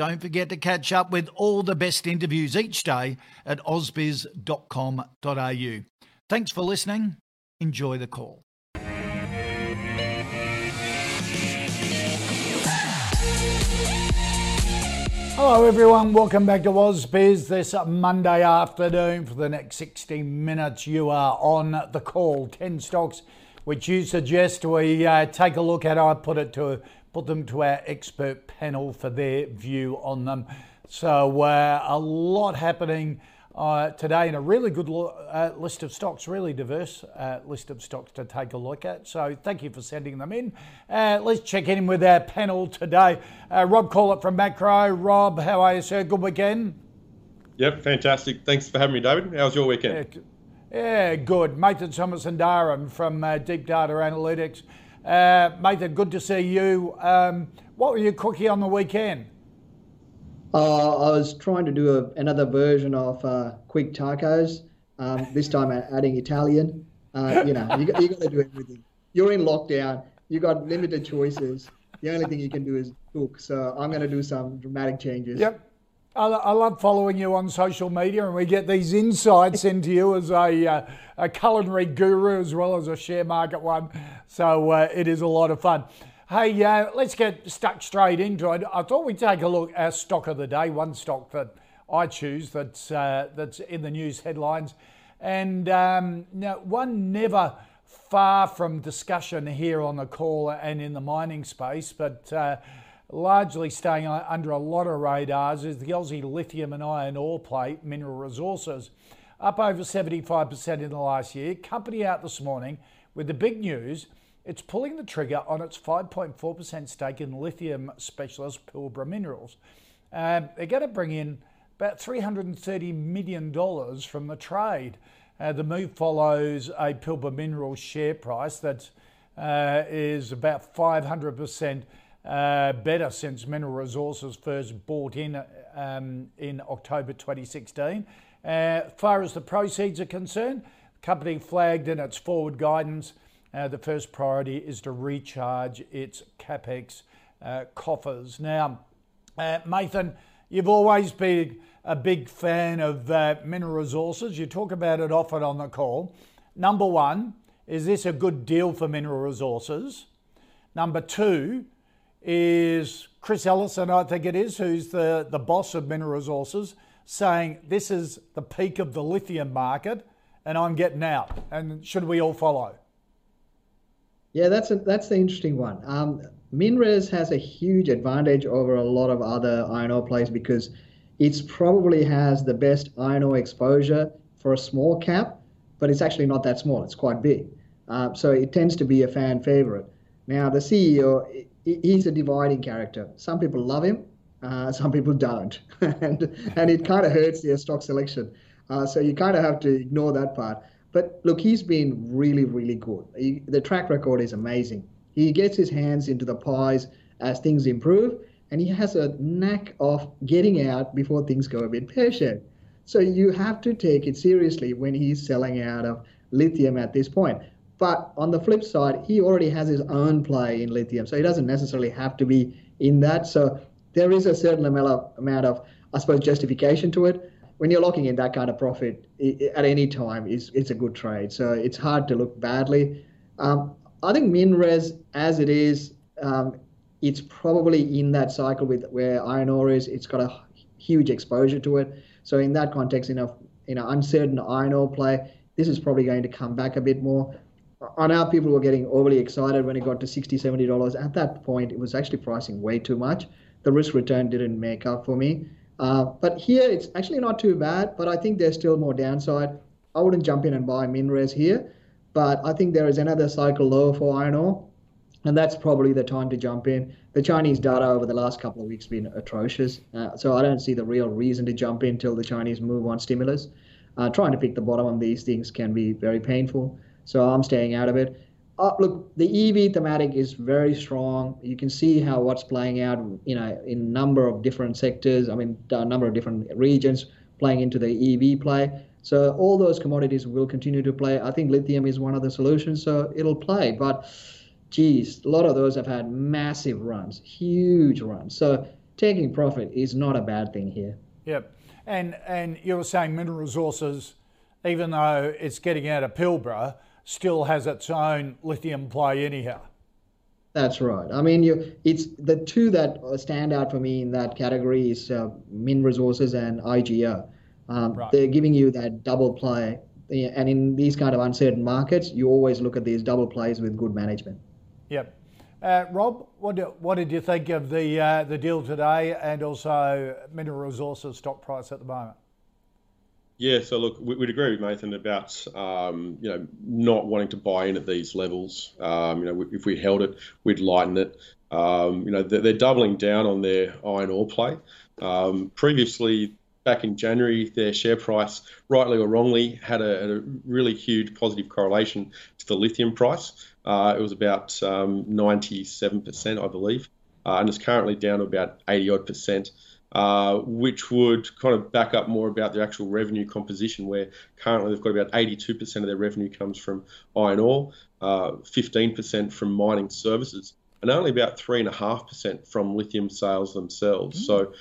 don't forget to catch up with all the best interviews each day at ausbiz.com.au. Thanks for listening. Enjoy the call. Hello, everyone. Welcome back to Ausbiz this Monday afternoon. For the next 60 minutes, you are on the call. 10 stocks which you suggest we uh, take a look at. I put it to put them to our expert panel for their view on them. So uh, a lot happening uh, today and a really good lo- uh, list of stocks, really diverse uh, list of stocks to take a look at. So thank you for sending them in. Uh, let's check in with our panel today. Uh, Rob Corlett from Maqro. Rob, how are you, sir? Good weekend? Yep, fantastic. Thanks for having me, David. How was your weekend? Yeah, yeah good. Mathan Darren from Deep Data Analytics. Uh, Mathan, good to see you. Um, what were you cooking on the weekend? Uh, I was trying to do a, another version of uh, quick tacos. Um, this time adding Italian. Uh, you know, you, you got to do everything. You're in lockdown. You got limited choices. The only thing you can do is cook. So I'm going to do some dramatic changes. Yep. I, love following you on social media, and we get these insights into you as a, uh, a culinary guru as well as a share market one. So uh, it is a lot of fun. Hey, uh, let's get stuck straight into it. I thought we'd take a look at stock of the day, one stock that I choose that's uh, that's in the news headlines, and um, now one never far from discussion here on the call and in the mining space, but uh, largely staying under a lot of radars is the Aussie lithium and iron ore plate mineral resources, up over 75% in the last year. Company out this morning with the big news it's pulling the trigger on its 5.4% stake in lithium specialist Pilbara Minerals. Um, they're going to bring in about $330 million from the trade. Uh, the move follows a Pilbara Minerals share price that uh, is about 500% uh, better since Mineral Resources first bought in um, in October 2016. Uh, as far as the proceeds are concerned, the company flagged in its forward guidance uh, the first priority is to recharge its capex uh, coffers. Now, uh, Mathan, you've always been a big fan of uh, mineral resources. You talk about it often on the call. Number one, is this a good deal for mineral resources? Number two, is Chris Ellison, I think it is, who's the, the boss of mineral resources, saying this is the peak of the lithium market and I'm getting out. And should we all follow? Yeah, that's a, that's the interesting one. Um, MinRes has a huge advantage over a lot of other iron ore plays because it probably has the best iron ore exposure for a small cap, but it's actually not that small. It's quite big. Uh, so it tends to be a fan favorite. Now, the CEO, he's a dividing character. Some people love him, uh, some people don't. and, and it kind of hurts their stock selection. Uh, so you kind of have to ignore that part. But look, he's been really, really good. He, the track record is amazing. He gets his hands into the pies as things improve, and he has a knack of getting out before things go a bit pear shaped. So you have to take it seriously when he's selling out of lithium at this point. But on the flip side, he already has his own play in lithium, so he doesn't necessarily have to be in that. So there is a certain amount of, I suppose, justification to it when you're locking in that kind of profit at any time, is it's a good trade. So it's hard to look badly. Um, I think MinRes, as it is, um, it's probably in that cycle with where iron ore is. It's got a huge exposure to it. So in that context, in a in an uncertain iron ore play, this is probably going to come back a bit more. I know people were getting overly excited when it got to 60 $70. At that point, it was actually pricing way too much. The risk return didn't make up for me. Uh, but here, it's actually not too bad, but I think there's still more downside. I wouldn't jump in and buy MinRes here, but I think there is another cycle low for iron ore, and that's probably the time to jump in. The Chinese data over the last couple of weeks been atrocious, uh, so I don't see the real reason to jump in till the Chinese move on stimulus. Uh, trying to pick the bottom on these things can be very painful, so I'm staying out of it. Uh, look, the EV thematic is very strong. You can see how what's playing out, you know, in a number of different sectors. I mean, a number of different regions playing into the EV play. So all those commodities will continue to play. I think lithium is one of the solutions, so it'll play. But geez, a lot of those have had massive runs, huge runs. So taking profit is not a bad thing here. Yep. And and you were saying mineral resources, even though it's getting out of Pilbara, still has its own lithium play anyhow. That's right. I mean, you it's the two that stand out for me in that category is uh, Min Resources and IGO. Um, right. They're giving you that double play, and in these kind of uncertain markets, you always look at these double plays with good management. Yep. Uh, Rob, what, do, what did you think of the uh, the deal today, and also Mineral Resources stock price at the moment? Yeah, so look, we'd agree with Mathan about um, you know not wanting to buy in at these levels. Um, you know, if we held it, we'd lighten it. Um, you know, they're, doubling down on their iron ore play. Um, previously, back in January, their share price, rightly or wrongly, had a, a really huge positive correlation to the lithium price. Uh, it was about um, 97%, I believe, uh, and it's currently down to about 80 odd percent. Uh, which would kind of back up more about their actual revenue composition, where currently they've got about 82% of their revenue comes from iron ore, 15% uh, from mining services, and only about 3.5% from lithium sales themselves. Mm. So,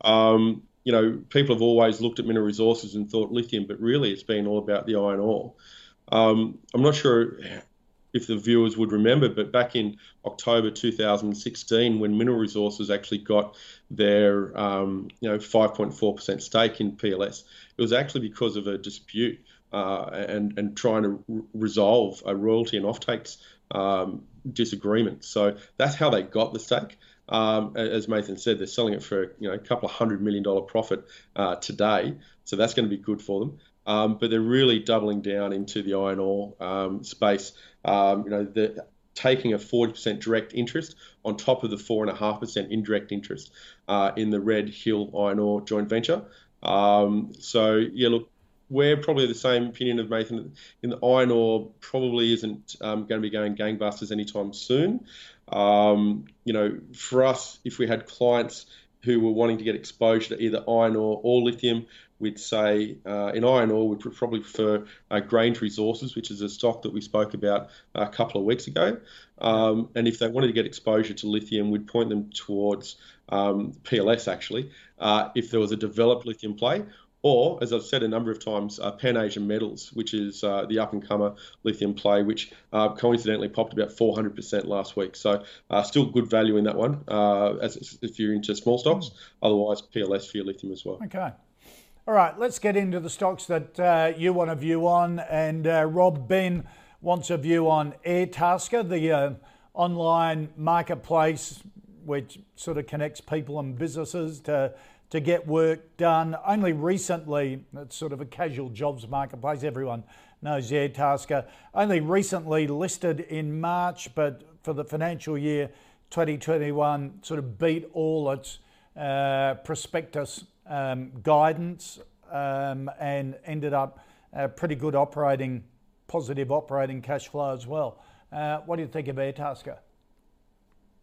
um, you know, people have always looked at mineral resources and thought lithium, but really it's been all about the iron ore. Um, I'm not sure if the viewers would remember, but back in October 2016, when Mineral Resources actually got their um, you know 5.4% stake in PLS, it was actually because of a dispute uh, and and trying to r- resolve a royalty and offtakes um, disagreement. So that's how they got the stake. Um, as Mathan said, they're selling it for you know a couple of hundred million dollar profit uh, today, so that's going to be good for them. Um, but they're really doubling down into the iron ore um, space. Um, you know, they're taking a 40% direct interest on top of the 4.5% indirect interest uh, in the Red Hill Iron Ore joint venture. Um, so yeah, look, we're probably the same opinion of Mathan. In the iron ore, probably isn't um, going to be going gangbusters anytime soon. Um, you know, for us, if we had clients who were wanting to get exposure to either iron ore or lithium, we'd say uh, in iron ore, we'd probably prefer uh, Grange Resources, which is a stock that we spoke about a couple of weeks ago. Um, and if they wanted to get exposure to lithium, we'd point them towards um, PLS actually, uh, if there was a developed lithium play, or, as I've said a number of times, uh, Pan Asian Metals, which is uh, the up and comer lithium play, which uh, coincidentally popped about 400% last week. So, uh, still good value in that one uh, as if you're into small stocks. Otherwise, PLS for your lithium as well. Okay. All right, let's get into the stocks that uh, you want a view on. And Rob Ben wants a view on Airtasker, the online marketplace which sort of connects people and businesses to to get work done. Only recently, it's sort of a casual jobs marketplace, everyone knows Airtasker. Only recently listed in March, but for the financial year 2021, sort of beat all its uh, prospectus um, guidance um, and ended up a pretty good operating, positive operating cash flow as well. Uh, what do you think of Airtasker?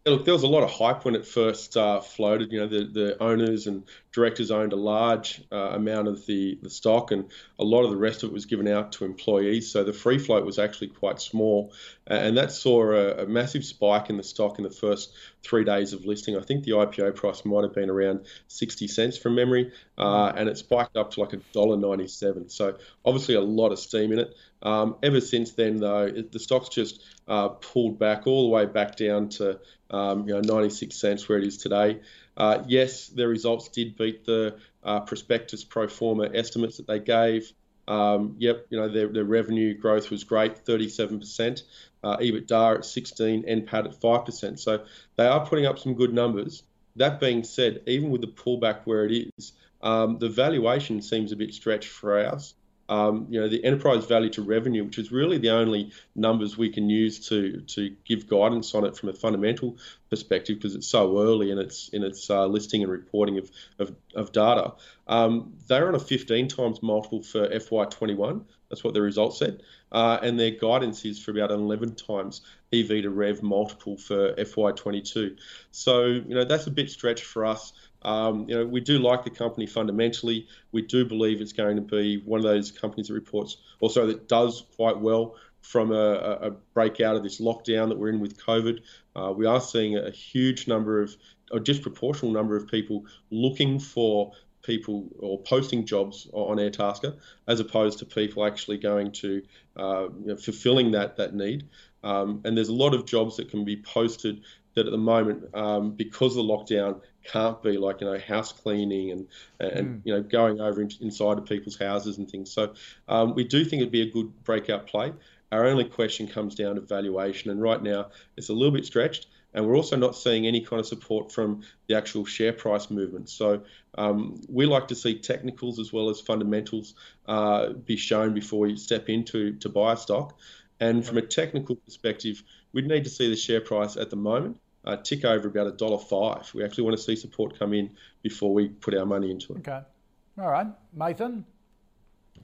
Look, there was a lot of hype when it first uh, floated. You know, the, the owners and directors owned a large uh, amount of the, the stock, and a lot of the rest of it was given out to employees. So the free float was actually quite small, and that saw a, a massive spike in the stock in the first three days of listing. I think the IPO price might have been around 60 cents from memory, uh, and it spiked up to like a dollar 97. So obviously a lot of steam in it. Um, ever since then, though, it, the stock's just uh, pulled back all the way back down to um, you know 96 cents where it is today. Uh, yes, their results did beat the uh, prospectus pro forma estimates that they gave. Um, yep, you know their, their revenue growth was great, 37%. Uh, EBITDA at 16, NPAT at 5%. So they are putting up some good numbers. That being said, even with the pullback where it is, um, the valuation seems a bit stretched for us um, you know, the enterprise value to revenue, which is really the only numbers we can use to to give guidance on it from a fundamental perspective because it's so early in its in its uh, listing and reporting of of, of data. Um, they're on a 15 times multiple for FY21. That's what the results said, uh, and their guidance is for about 11 times EV to Rev multiple for FY22. So you know that's a bit stretched for us. Um, you know, we do like the company fundamentally. We do believe it's going to be one of those companies that reports, also that does quite well from a, a breakout of this lockdown that we're in with COVID. Uh, we are seeing a huge number of, a disproportional number of people looking for people or posting jobs on Airtasker as opposed to people actually going to uh, you know, fulfilling that that need. Um, and there's a lot of jobs that can be posted that at the moment, um, because of the lockdown, can't be like you know house cleaning and and mm. you know going over in, inside of people's houses and things. So um, we do think it'd be a good breakout play. Our only question comes down to valuation, and right now it's a little bit stretched. And we're also not seeing any kind of support from the actual share price movement. So um, we like to see technicals as well as fundamentals uh, be shown before you step into to buy a stock. And from a technical perspective, we'd need to see the share price at the moment uh, tick over about a dollar five. We actually want to see support come in before we put our money into it. Okay. All right. Mathan?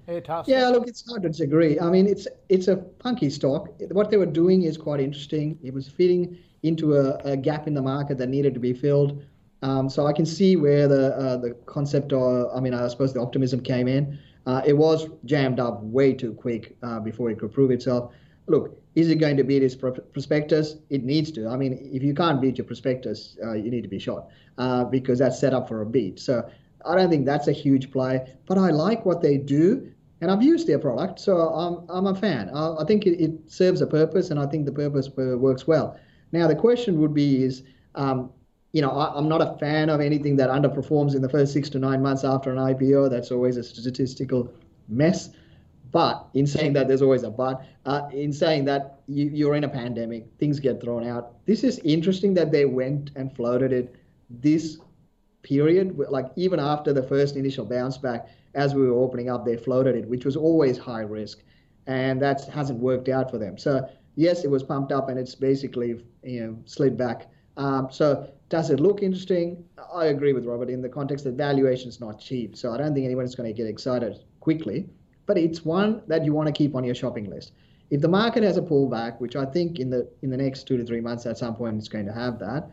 Airtasker? Yeah, look, it's hard to disagree. I mean, it's it's a punky stock. What they were doing is quite interesting. It was fitting into a, a gap in the market that needed to be filled. Um, so I can see where the uh, the concept, or I mean, I suppose the optimism came in. Uh, it was jammed up way too quick uh, before it could prove itself. Look, is it going to beat its prospectus? It needs to. I mean, if you can't beat your prospectus, uh, you need to be shot uh, because that's set up for a beat. So I don't think that's a huge play, but I like what they do. And I've used their product, so I'm, I'm a fan. I, I think it, it, serves a purpose, and I think the purpose works well. Now, the question would be is, um, you know, I, am not a fan of anything that underperforms in the first six to nine months after an IPO. That's always a statistical mess. But in saying that, there's always a but. Uh, in saying that, you, you're in a pandemic, things get thrown out. This is interesting that they went and floated it this period, like even after the first initial bounce back, as we were opening up, they floated it, which was always high risk, and that hasn't worked out for them. So yes, it was pumped up, and it's basically you know slid back. Um, so does it look interesting? I agree with Robert in the context that valuation is not cheap, so I don't think anyone's going to get excited quickly but it's one that you want to keep on your shopping list. If the market has a pullback, which I think in the in the next two to three months at some point it's going to have that,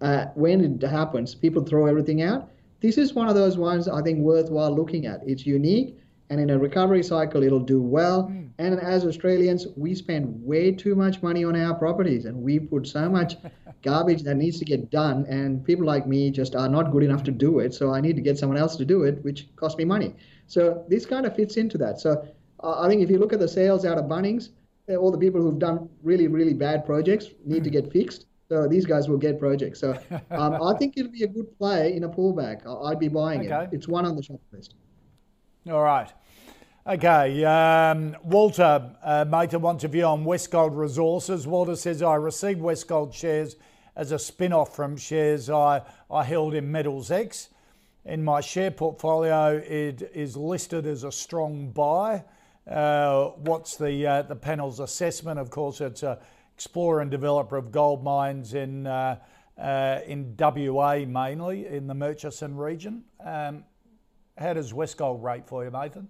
uh, when it happens, people throw everything out. This is one of those ones I think worthwhile looking at. It's unique, and in a recovery cycle, it'll do well. Mm. And as Australians, we spend way too much money on our properties, and we put so much garbage that needs to get done. And people like me just are not good enough to do it, so I need to get someone else to do it, which costs me money. So this kind of fits into that. So uh, I think if you look at the sales out of Bunnings, uh, all the people who've done really, really bad projects need to get fixed. So these guys will get projects. So um, I think it'll be a good play in a pullback. I'd be buying okay. it. It's one on the shop list. All right. Okay, um, Walter uh, Mater wants a view on Westgold Resources. Walter says, I received Westgold shares as a spin off from shares I, I held in Metals X in my share portfolio, it is listed as a strong buy. Uh, what's the uh, the panel's assessment? Of course, it's a explorer and developer of gold mines in uh, uh in WA mainly in the Murchison region. Um, how does Westgold rate for you, Mathan?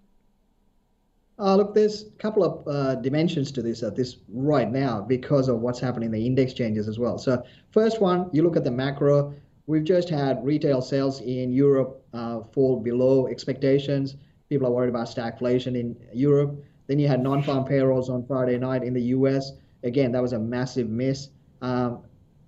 Uh, look, there's a couple of uh, dimensions to this at this right now because of what's happening in the index changes as well. So, first one, you look at the macro. We've just had retail sales in Europe uh, fall below expectations. People are worried about stagflation in Europe. Then you had non-farm payrolls on Friday night in the U.S. Again, that was a massive miss. Um,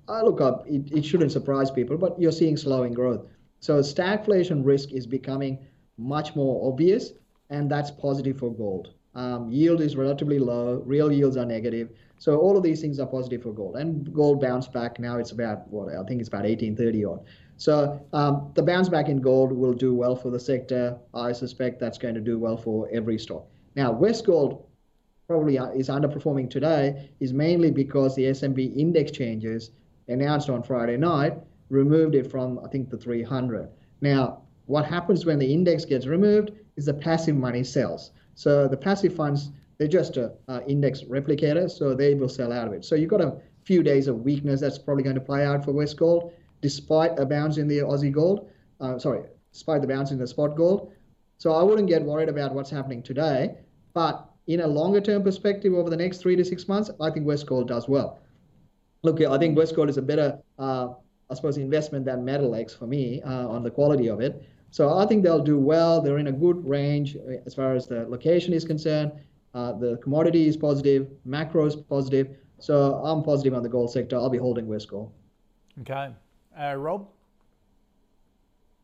I look up, it, it shouldn't surprise people, but you're seeing slowing growth. So stagflation risk is becoming much more obvious, and that's positive for gold. Um, yield is relatively low. Real yields are negative. So all of these things are positive for gold. And gold bounced back. Now it's about what I think it's about 1830 odd. So um, the bounce back in gold will do well for the sector. I suspect that's going to do well for every stock. Now Westgold probably uh, is underperforming today is mainly because the S&P index changes announced on Friday night removed it from I think the 300. Now what happens when the index gets removed is the passive money sells. So the passive funds they're just a, a index replicator, so they will sell out of it. So you've got a few days of weakness that's probably going to play out for Westgold despite a bounce in the Aussie gold. Uh, sorry, despite the bounce in the spot gold. So I wouldn't get worried about what's happening today. But in a longer term perspective over the next three to six months, I think Westgold does well. Look, I think Westgold is a better, uh, I suppose, investment than Metals X for me uh, on the quality of it. So I think they'll do well. They're in a good range uh, as far as the location is concerned. Uh, the commodity is positive, macro is positive. So I'm positive on the gold sector. I'll be holding Westgold. Okay. Uh, Rob?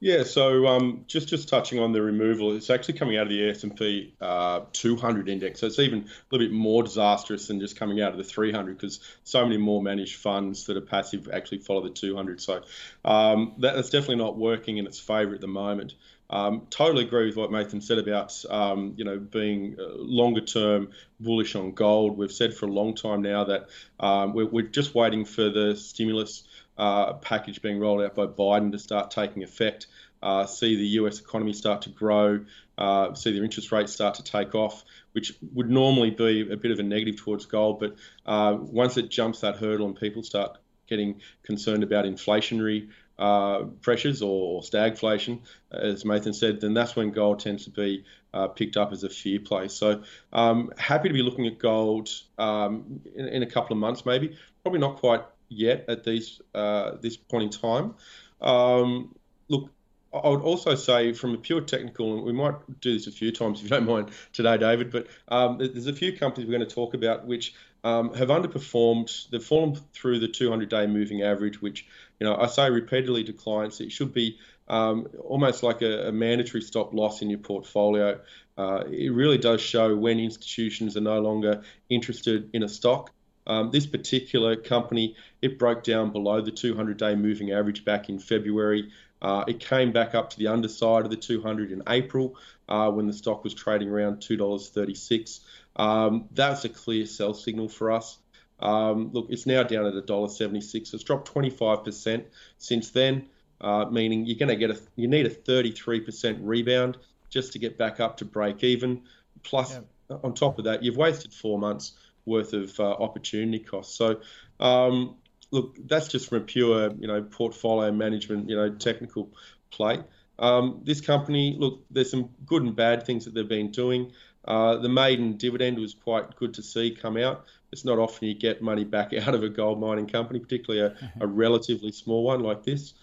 Yeah, so um, just just touching on the removal, it's actually coming out of the S&P uh, 200 index, so it's even a little bit more disastrous than just coming out of the 300 because so many more managed funds that are passive actually follow the 200. So um, that, that's definitely not working in its favour at the moment. Um, totally agree with what Mathan said about um, you know being uh, longer term bullish on gold. We've said for a long time now that um, we're, we're, just waiting for the stimulus uh, package being rolled out by Biden to start taking effect, uh, see the US economy start to grow, uh, see their interest rates start to take off, which would normally be a bit of a negative towards gold. But uh, once it jumps that hurdle and people start getting concerned about inflationary uh, pressures or stagflation, as Mathan said, then that's when gold tends to be uh, picked up as a fear play. So um, happy to be looking at gold um, in, in, a couple of months, maybe. Probably not quite yet at these uh, this point in time. Um, look, I would also say from a pure technical, and we might do this a few times if you don't mind today, David, but um, there's a few companies we're going to talk about which um, have underperformed. They've fallen through the 200-day moving average, which you know I say repeatedly to clients it should be um, almost like a, a, mandatory stop loss in your portfolio. Uh, it really does show when institutions are no longer interested in a stock. Um, this particular company, it broke down below the 200-day moving average back in February. Uh, it came back up to the underside of the 200 in April uh, when the stock was trading around $2.36. Um, that's a clear sell signal for us. Um, look, it's now down at $1.76. It's dropped 25% since then, uh, meaning you're going to get a you need a 33% rebound just to get back up to break even. Plus, yeah. on top of that, you've wasted four months worth of uh, opportunity cost. So, um, look, that's just from a pure, you know, portfolio management, you know, technical play. Um, this company, look, there's some good and bad things that they've been doing. Uh, the maiden dividend was quite good to see come out. It's not often you get money back out of a gold mining company, particularly a, mm-hmm. a relatively small one like this.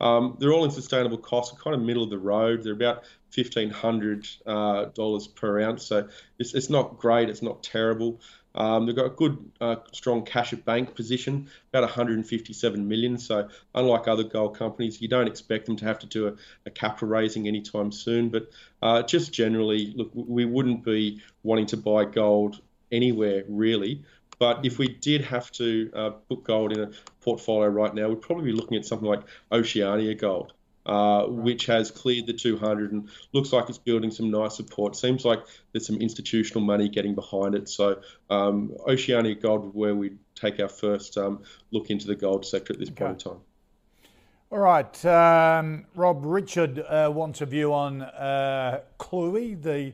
Um, they're all in sustainable costs, kind of middle of the road. They're about fifteen hundred uh, dollars per ounce, so it's, it's not great. It's not terrible. Um, they've got a good, uh, strong cash at bank position, about 157 million. So unlike other gold companies, you don't expect them to have to do a, a capital raising anytime soon. But uh, just generally, look, we wouldn't be wanting to buy gold anywhere really. But if we did have to uh, put gold in a portfolio right now, we'd probably be looking at something like Oceania Gold. Uh, which has cleared the 200 and looks like it's building some nice support. Seems like there's some institutional money getting behind it. So um, Oceania Gold, where we take our first um, look into the gold sector at this okay. point in time. All right, um, Rob. Richard uh, wants a view on uh, Cluey, the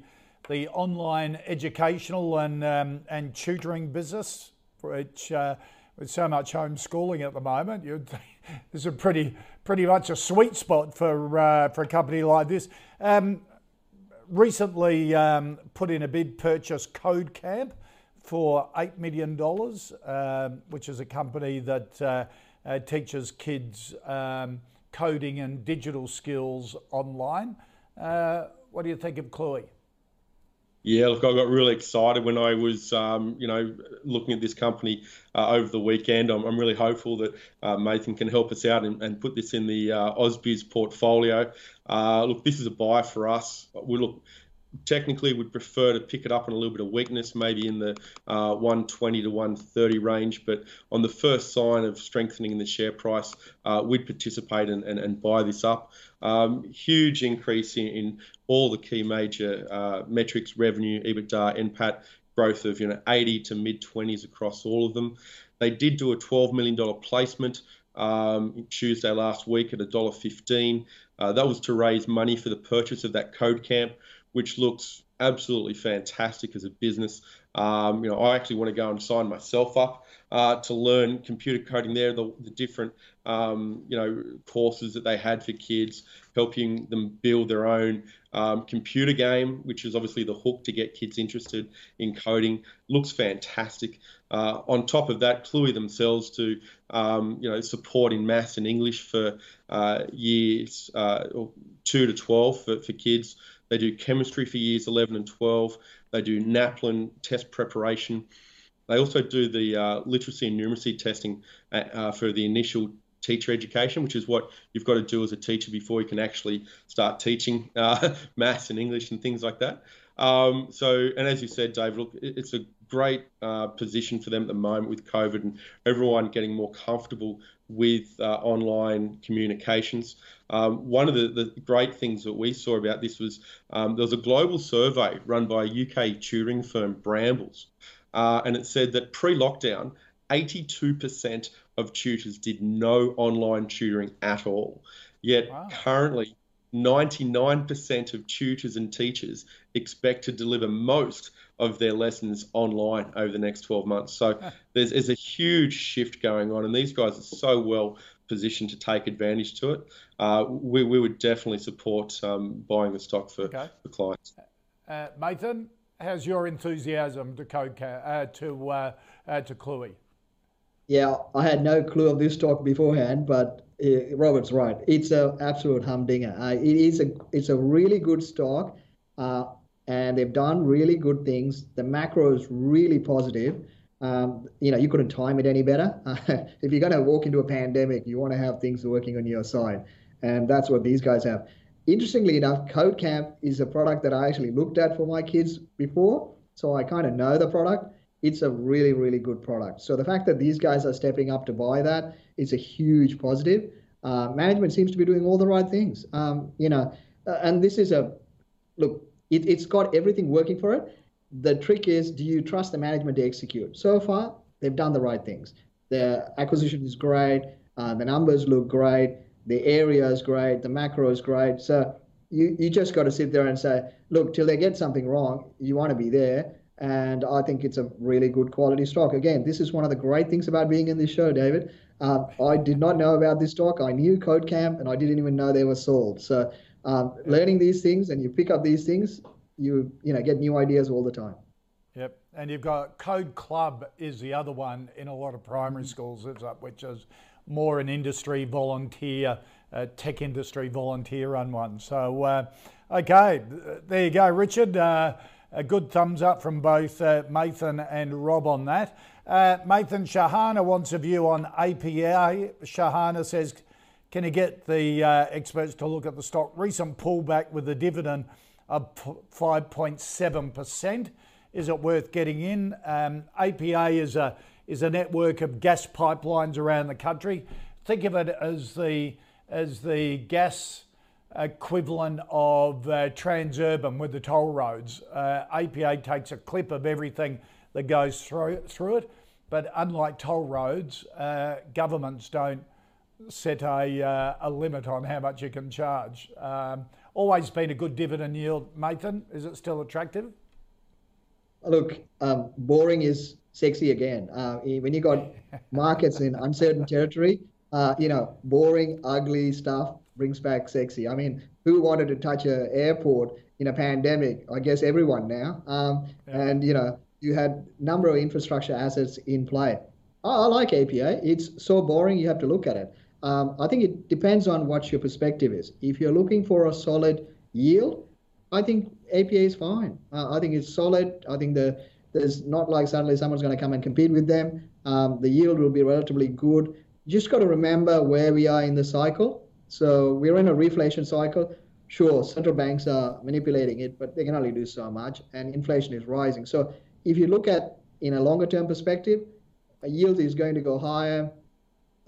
the online educational and um, and tutoring business, which uh, with so much homeschooling at the moment, you'd is a pretty pretty much a sweet spot for uh, for a company like this. Um, recently um, put in a bid purchase Code Camp for eight million dollars, um, which is a company that uh, uh, teaches kids um, coding and digital skills online. Uh, what do you think of Cluey? Yeah, look, I got really excited when I was, um, you know, looking at this company uh, over the weekend. I'm, I'm really hopeful that uh, Mathan can help us out and, and put this in the uh, AusBiz portfolio. Uh, look, this is a buy for us. We look technically would prefer to pick it up on a little bit of weakness, maybe in the uh, 120 to 130 range. But on the first sign of strengthening in the share price, uh, we'd participate and, and, and, buy this up. Um, huge increase in, in, all the key major uh, metrics revenue, EBITDA, NPAT growth of you know 80 to mid 20s across all of them. They did do a $12 million placement um, Tuesday last week at $1.15. Uh, that was to raise money for the purchase of that code camp, which looks absolutely fantastic as a business. Um, you know, I actually want to go and sign myself up uh, to learn computer coding there, the, the different, um, you know, courses that they had for kids, helping them build their own um, computer game, which is obviously the hook to get kids interested in coding. Looks fantastic. Uh, on top of that, Cluey themselves to, um, you know, support in maths and English for uh, years uh, two to 12 for, for kids. They do chemistry for years 11 and 12. They do NAPLAN test preparation. They also do the uh, literacy and numeracy testing uh, uh, for the initial teacher education, which is what you've got to do as a teacher before you can actually start teaching uh, maths and English and things like that. Um, so, and as you said, Dave, look, it's a great uh, position for them at the moment with COVID and everyone getting more comfortable with uh, online communications. Um, one of the, the, great things that we saw about this was um, there was a global survey run by a UK tutoring firm, Brambles, uh, and it said that pre lockdown, 82% of tutors did no online tutoring at all. Yet wow. currently, 99% of tutors and teachers expect to deliver most of their lessons online over the next 12 months. So there's, there's a huge shift going on, and these guys are so well positioned to take advantage to it. Uh, we, we would definitely support um, buying the stock for, okay. for clients. Uh, Mathan, how's your enthusiasm to code uh, to uh, uh, to Cluey? Yeah, I had no clue of this stock beforehand, but uh, Robert's right. It's an absolute humdinger. Uh, it is a it's a really good stock, uh, and they've done really good things. The macro is really positive. Um, you know, you couldn't time it any better. if you're going to walk into a pandemic, you want to have things working on your side, and that's what these guys have. Interestingly enough, CodeCamp is a product that I actually looked at for my kids before, so I kind of know the product. It's a really, really good product. So the fact that these guys are stepping up to buy that is a huge positive. Uh, management seems to be doing all the right things. Um, you know, uh, and this is a look. It, it's got everything working for it. The trick is, do you trust the management to execute? So far, they've done the right things. The acquisition is great. Uh, the numbers look great the area is great, the macro is great. So you, you just got to sit there and say, look, till they get something wrong, you want to be there. And I think it's a really good quality stock. Again, this is one of the great things about being in this show, David. Um, I did not know about this stock. I knew CodeCamp, and I didn't even know they were sold. So um, learning these things, and you pick up these things, you you know get new ideas all the time. Yep, and you've got Code Club is the other one in a lot of primary schools, which is more an industry volunteer, uh, tech industry volunteer run one. So, uh, okay, there you go, Richard. A good thumbs up from both uh, Mathan and Rob on that. Uh, Mathan Shahana wants a view on APA. Shahana says, can you get the uh, experts to look at the stock? Recent pullback with the dividend of 5.7%. Is it worth getting in? Um, APA is a is a network of gas pipelines around the country. Think of it as the as the gas equivalent of uh, Transurban with the toll roads. Uh, APA takes a clip of everything that goes through through it, but unlike toll roads, uh, governments don't set a, uh, a limit on how much you can charge. Um, always been a good dividend yield, Mathan, Is it still attractive? Look, um, boring is sexy again. Uh, when you got markets in uncertain territory, uh, you know, boring, ugly stuff brings back sexy. I mean, who wanted to touch an airport in a pandemic? I guess everyone now. Um, yeah. And you know, you had number of infrastructure assets in play. I, I like APA. It's so boring you have to look at it. Um, I think it depends on what your perspective is. If you're looking for a solid yield, I think APA is fine. Uh, I think it's solid. I think the there's not like suddenly someone's going to come and compete with them. Um, the yield will be relatively good. You just got to remember where we are in the cycle. So we're in a reflation cycle. sure, central banks are manipulating it, but they can only do so much, and inflation is rising. So if you look at in a longer term perspective, a yield is going to go higher,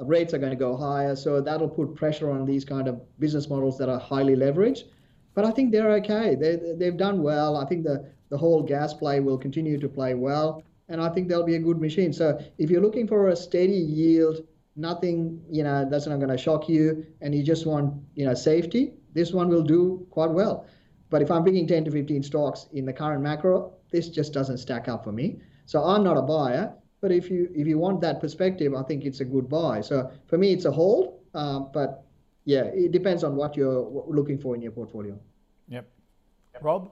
uh, rates are going to go higher, so that'll put pressure on these kind of business models that are highly leveraged. But I think they're okay. They, they've done well. I think the, the whole gas play will continue to play well, and I think they'll be a good machine. So if you're looking for a steady yield, nothing, you know, that's not going to shock you, and you just want, you know, safety, this one will do quite well. But if I'm picking 10 to 15 stocks in the current macro, this just doesn't stack up for me. So I'm not a buyer. But if you if you want that perspective, I think it's a good buy. So for me, it's a hold. Uh, but yeah, it depends on what you're looking for in your portfolio. Yep. Rob.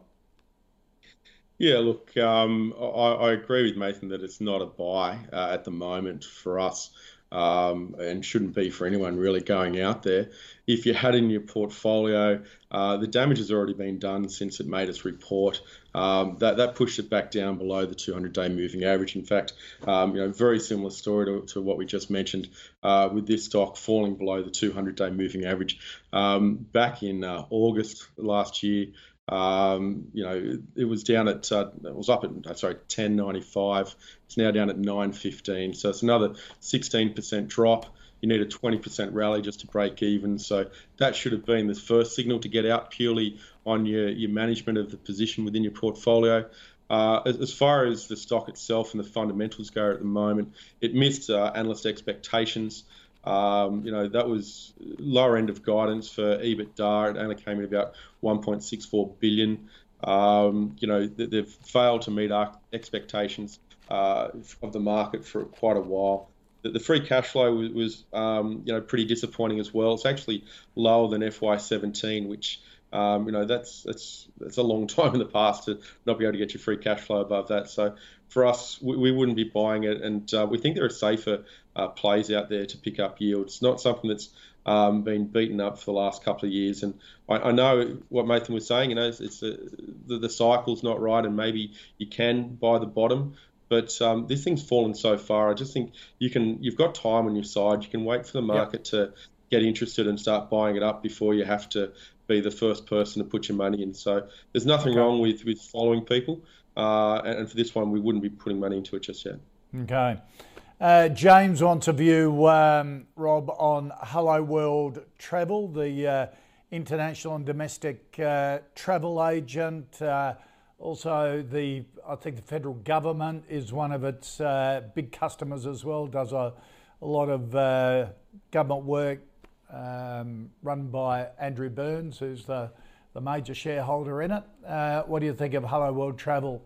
Yeah, look, um, I, I, agree with Mathan that it's not a buy uh, at the moment for us um, and shouldn't be for anyone really going out there. If you had in your portfolio, uh, the damage has already been done since it made its report. Um, that, that pushed it back down below the 200-day moving average. In fact, um, you know, very similar story to, to what we just mentioned uh, with this stock falling below the 200-day moving average. Um, back in uh, August last year, um, you know, it was down at uh, it was up at uh, sorry 10.95. It's now down at 9.15. So it's another 16% drop. You need a 20% rally just to break even. So that should have been the first signal to get out purely on your, your management of the position within your portfolio. Uh, as, as, far as the stock itself and the fundamentals go at the moment, it missed uh, analyst expectations. Um, you know, that was lower end of guidance for EBITDA. It only came in about 1.64 billion. Um, you know, they've failed to meet our expectations uh, of the market for quite a while. The, the free cash flow was, was um, you know, pretty disappointing as well. It's actually lower than FY17, which um, you know that's that's that's a long time in the past to not be able to get your free cash flow above that. So for us, we, we wouldn't be buying it, and uh, we think there are safer uh, plays out there to pick up yield. It's not something that's um, been beaten up for the last couple of years. And I, I know what Mathan was saying. You know, it's, it's a, the, the cycle's not right, and maybe you can buy the bottom. But um, this thing's fallen so far. I just think you can. You've got time on your side. You can wait for the market to get interested and start buying it up before you have to be the first person to put your money in. So there's nothing okay. wrong with with following people. Uh, and, and for this one, we wouldn't be putting money into it just yet. Okay. Uh, James wants a view, um, Rob, on Hello World Travel, the uh, international and domestic uh, travel agent. Uh, also, the I think the federal government is one of its uh, big customers as well. Does a, a lot of government work um, run by Andrew Burnes, who's the the major shareholder in it. what do you think of Hello World Travel?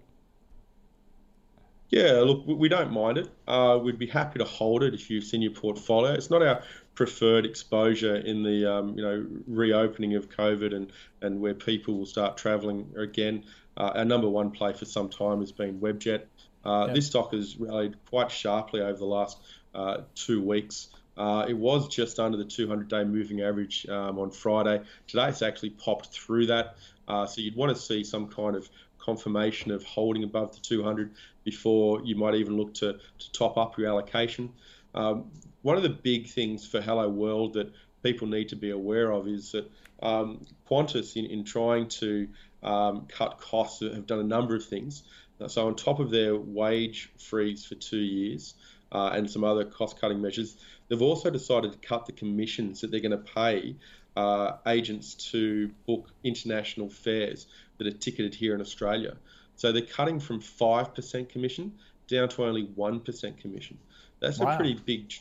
Yeah, look, we don't mind it. Uh, we'd be happy to hold it if you've seen your portfolio. It's not our preferred exposure in the um, you know reopening of COVID and and where people will start travelling again. Uh, our number one play for some time has been Webjet. Uh, yep. This stock has rallied quite sharply over the last uh, two weeks. Uh, it was just under the 200-day moving average um, on Friday. Today, it's actually popped through that. Uh, so you'd want to see some kind of confirmation of holding above the 200 before you might even look to, to top up your allocation. Um, one of the big things for Hello World that people need to be aware of is that um, Qantas, in, in trying to um, cut costs, have done a number of things. So, on top of their wage freeze for two years uh, and some other cost cutting measures, they've also decided to cut the commissions that they're going to pay uh, agents to book international fares that are ticketed here in Australia. So they're cutting from 5% commission down to only 1% commission. That's wow. a pretty big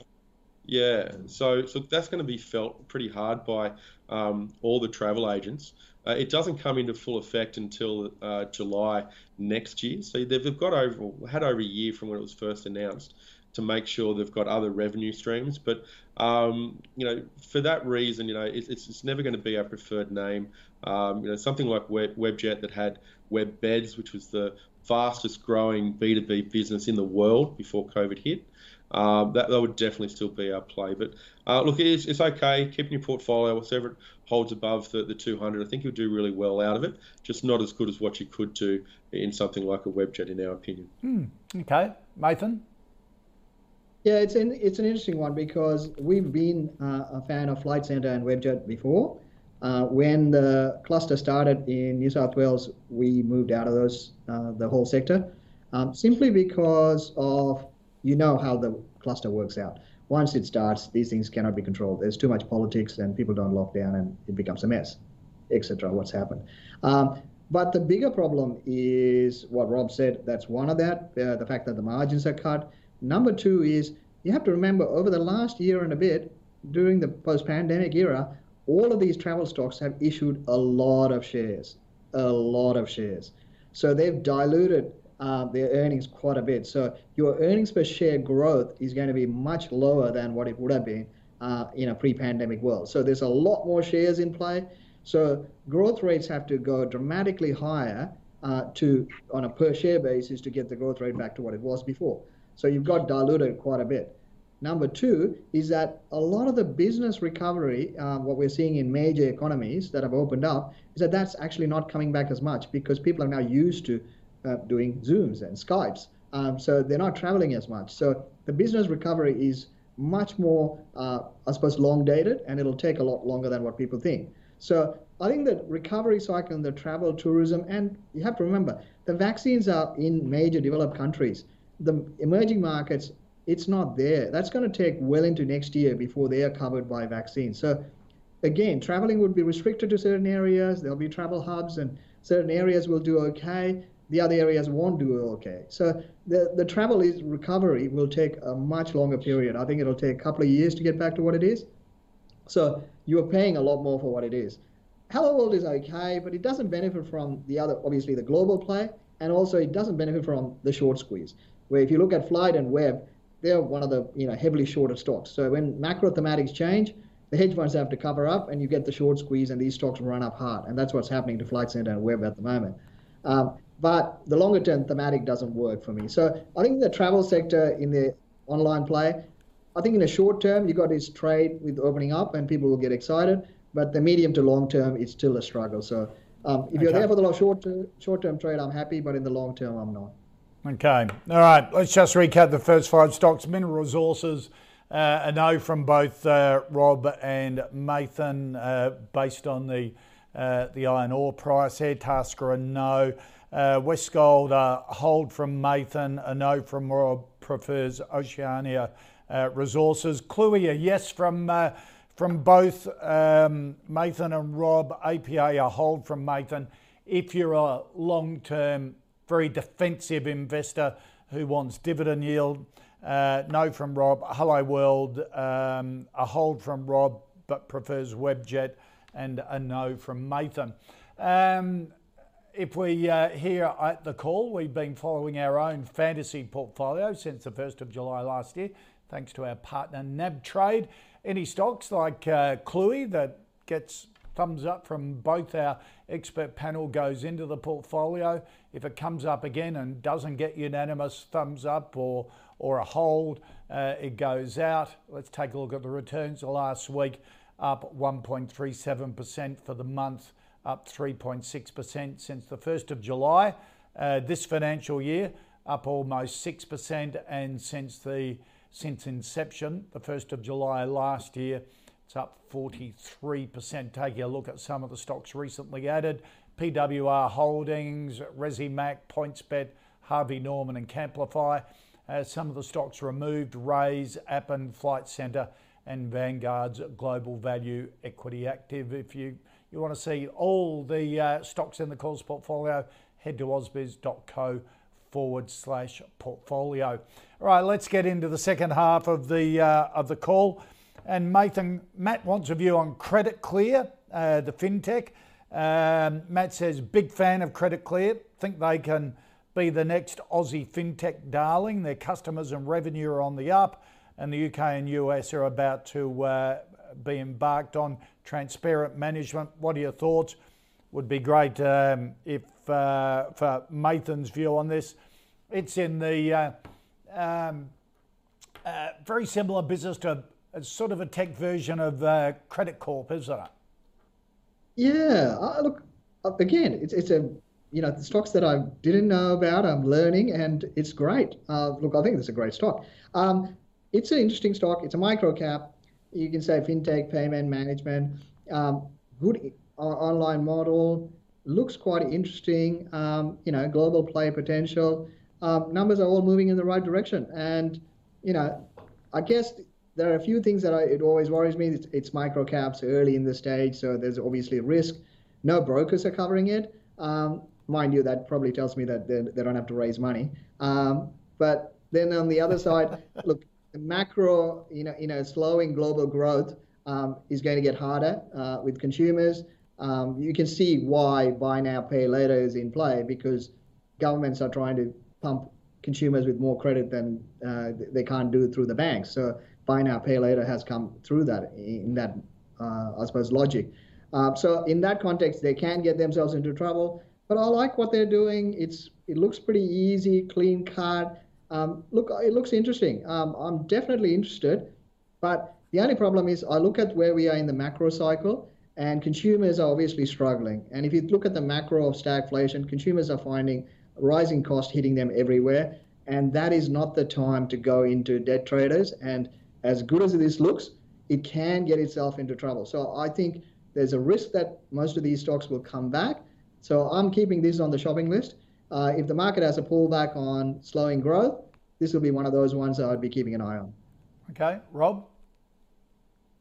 yeah, so so that's going to be felt pretty hard by um, all the travel agents. Uh, it doesn't come into full effect until uh, July next year. So they've got over had over a year from when it was first announced to make sure they've got other revenue streams. But um, you know, for that reason, you know, it's, it's never going to be our preferred name. Um, you know, something like Web, Webjet that had WebBeds, which was the fastest growing B2B business in the world before COVID hit. Um, that, that would definitely still be our play. But uh, look, it's, it's okay. Keeping your portfolio, whatever it holds above the, the 200, I think you'll do really well out of it. Just not as good as what you could do in something like a Webjet, in our opinion. Mm, okay. Mathan? Yeah, it's an it's an interesting one because we've been uh, a fan of Flight Centre and Webjet before, Uh, when the cluster started in New South Wales, we moved out of those uh, the whole sector, um, simply because of you know how the cluster works out. Once it starts, these things cannot be controlled. There's too much politics, and people don't lock down, and it becomes a mess, etc. What's happened? Um, but the bigger problem is what Rob said. That's one of that. Uh, the fact that the margins are cut. Number two is you have to remember over the last year and a bit, during the post-pandemic era, all of these travel stocks have issued a lot of shares, a lot of shares. So they've diluted uh, their earnings quite a bit. So your earnings per share growth is going to be much lower than what it would have been uh, in a pre-pandemic world. So there's a lot more shares in play. So growth rates have to go dramatically higher uh, to on a per share basis to get the growth rate back to what it was before. So you've got diluted quite a bit. Number two is that a lot of the business recovery, uh, what we're seeing in major economies that have opened up, is that that's actually not coming back as much because people are now used to uh, doing Zooms and Skypes. Um, so they're not traveling as much. So the business recovery is much more, uh, I suppose, long dated and it'll take a lot longer than what people think. So I think the recovery cycle in the travel, tourism, and you have to remember the vaccines are in major developed countries. The emerging markets it's not there. That's going to take well into next year before they are covered by vaccines. So, again, traveling would be restricted to certain areas. There'll be travel hubs, and certain areas will do okay. The other areas won't do okay. So the, the travel is recovery will take a much longer period. I think it'll take a couple of years to get back to what it is. So you're paying a lot more for what it is. Helloworld is okay, but it doesn't benefit from the other, obviously the global play, and also it doesn't benefit from the short squeeze. Where if you look at Flight and Web, they're one of the you know heavily shorted stocks. So when macro thematics change, the hedge funds have to cover up, and you get the short squeeze, and these stocks run up hard, and that's what's happening to Flight Centre and Web at the moment. Um, but the longer term thematic doesn't work for me. So I think the travel sector in the online play, I think in the short term you got this trade with opening up, and people will get excited. But the medium to long term, it's still a struggle. So um, if you're there for the short short term trade, I'm happy, but in the long term, I'm not. Okay. All right. Let's just recap the first five stocks. Mineral Resources, uh, a no from both uh, Rob and Mathan uh, based on the uh, the iron ore price. Air Airtasker, a no. Uh, Westgold, a hold from Mathan, a no from Rob, prefers Oceania uh, Resources. Cluey, a yes from from both um, Mathan and Rob. APA, a hold from Mathan. If you're a long term very defensive investor who wants dividend yield. Uh, no from Rob. Helloworld, um, a hold from Rob, but prefers Webjet, and a no from Mathan. Um, if we uh, here at the call, we've been following our own fantasy portfolio since the 1st of July last year, thanks to our partner NabTrade. Any stocks like uh, Cluey that gets thumbs up from both our expert panel goes into the portfolio. If it comes up again and doesn't get unanimous thumbs up or, or a hold, uh, it goes out. Let's take a look at the returns The last week, up 1.37% for the month, up 3.6% since the 1st of July. Uh, this financial year, up almost 6%, and since the since inception, the 1st of July last year, it's up 43%. Taking a look at some of the stocks recently added PWR Holdings, Resimac, PointsBet, Harvey Norman, and Camplify. Uh, some of the stocks removed Raiz, Appen, Flight Centre, and Vanguard's Global Value Equity Active. If you, you want to see all the uh, stocks in the calls portfolio, head to ausbiz.co forward slash portfolio. All right, let's get into the second half of the, uh, of the call. And Mathan, Matt wants a view on Credit Clear, uh, the fintech. Um, Matt says, big fan of Credit Clear. Think they can be the next Aussie fintech darling. Their customers and revenue are on the up, and the UK and US are about to uh, be embarked on transparent management. What are your thoughts? Would be great um, if uh, for Mathan's view on this. It's in the uh, um, uh, very similar business to it's sort of a tech version of uh, Credit Corp, isn't it? Yeah. Uh, look, again, it's it's a you know stocks that I didn't know about. I'm learning, and it's great. Uh, look, I think it's a great stock. Um, it's an interesting stock. It's a micro cap. You can say fintech, payment management. Um, good uh, online model, looks quite interesting. Um, you know, global play potential. Um, numbers are all moving in the right direction, and you know, I guess there are a few things that I, it always worries me. It's, it's micro caps early in the stage, so there's obviously a risk. No brokers are covering it. Um, mind you, that probably tells me that they, they don't have to raise money. Um, but then on the other side, look, macro, you know, you know, slowing global growth um, is going to get harder uh, with consumers. Um, you can see why buy now, pay later is in play because governments are trying to pump consumers with more credit than uh, they can't do through the banks. So buy now, pay later has come through that in that, uh, I suppose, logic. Uh, so in that context, they can get themselves into trouble. But I like what they're doing. It's it looks pretty easy, clean cut. Um, look, it looks interesting. Um, I'm definitely interested. But the only problem is I look at where we are in the macro cycle, and consumers are obviously struggling. And if you look at the macro of stagflation, consumers are finding rising cost hitting them everywhere. And that is not the time to go into debt traders. And as good as this looks, it can get itself into trouble. So I think there's a risk that most of these stocks will come back. So I'm keeping this on the shopping list. Uh, if the market has a pullback on slowing growth, this will be one of those ones that I'd be keeping an eye on. Okay, Rob?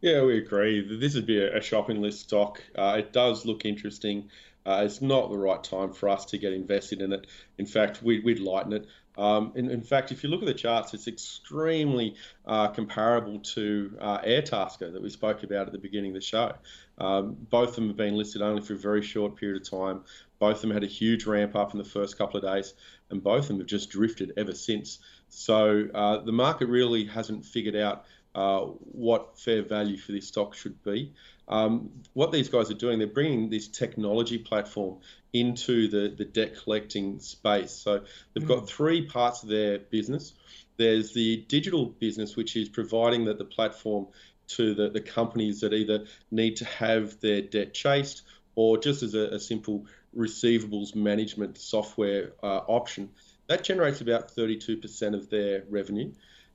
Yeah, we agree. This would be a shopping list stock. Uh, it does look interesting. Uh, it's not the right time for us to get invested in it. In fact, we, would lighten it. Um, in, in, fact, if you look at the charts, it's extremely uh, comparable to uh, Airtasker that we spoke about at the beginning of the show. Um, both of them have been listed only for a very short period of time. Both of them had a huge ramp up in the first couple of days, and both of them have just drifted ever since. So uh, the market really hasn't figured out uh, what fair value for this stock should be. Um, what these guys are doing, they're bringing this technology platform into the, the debt collecting space. So they've mm. got three parts of their business. There's the digital business, which is providing that the platform to the, the companies that either need to have their debt chased or just as a, a simple receivables management software uh, option. That generates about 32% of their revenue.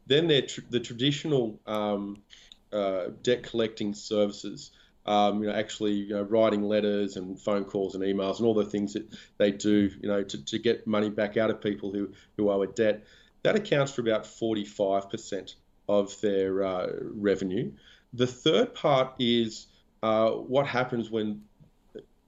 Then tr- the traditional um, uh, debt collecting services um, you know, actually you know, writing letters and phone calls and emails and all the things that they do, you know, to, to get money back out of people who, who owe a debt. That accounts for about 45% of their uh, revenue. The third part is uh, what happens when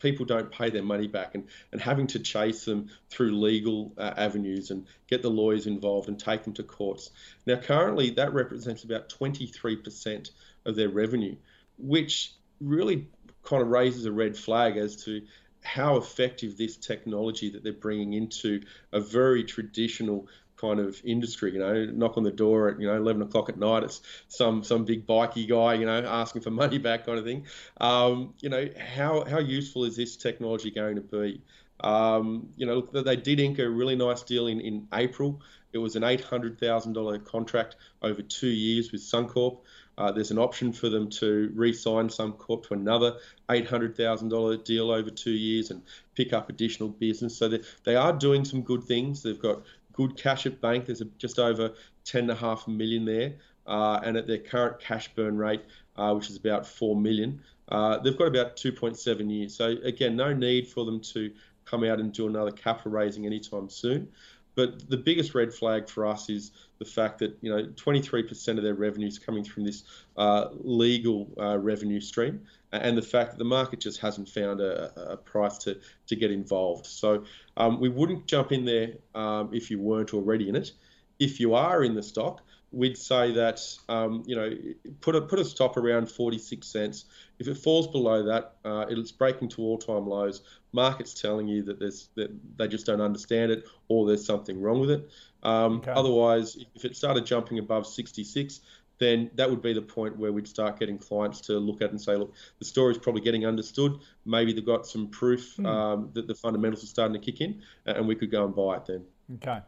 people don't pay their money back and, and having to chase them through legal uh, avenues and get the lawyers involved and take them to courts. Now, currently, that represents about 23% of their revenue, which really kind of raises a red flag as to how effective this technology that they're bringing into a very traditional kind of industry. You know, knock on the door at you know 11 o'clock at night. It's some some big bikey guy, you know, asking for money back, kind of thing. Um, you know, how how useful is this technology going to be? Um, you know, they did ink a really nice deal in, in April. It was an $800,000 contract over two years with Suncorp. Uh, there's an option for them to re-sign Suncorp to another $800,000 deal over two years and pick up additional business. So they, they are doing some good things. They've got good cash at bank. There's a, just over 10.5 million there. Uh, and at their current cash burn rate, uh, which is about 4 million, uh, they've got about 2.7 years. So again, no need for them to come out and do another capital raising anytime soon. But the biggest red flag for us is the fact that you know 23% of their revenue is coming from this uh, legal uh, revenue stream, and the fact that the market just hasn't found a, a price to to get involved. So um, we wouldn't jump in there um, if you weren't already in it. If you are in the stock, we'd say that um, you know put a put a stop around 46 cents. If it falls below that, uh, it's breaking to all-time lows. Market's telling you that there's that they just don't understand it, or there's something wrong with it. Um, okay. Otherwise, if it started jumping above 66, then that would be the point where we'd start getting clients to look at and say, look, the story's probably getting understood. Maybe they've got some proof mm. um, that the fundamentals are starting to kick in, and we could go and buy it then. Okay.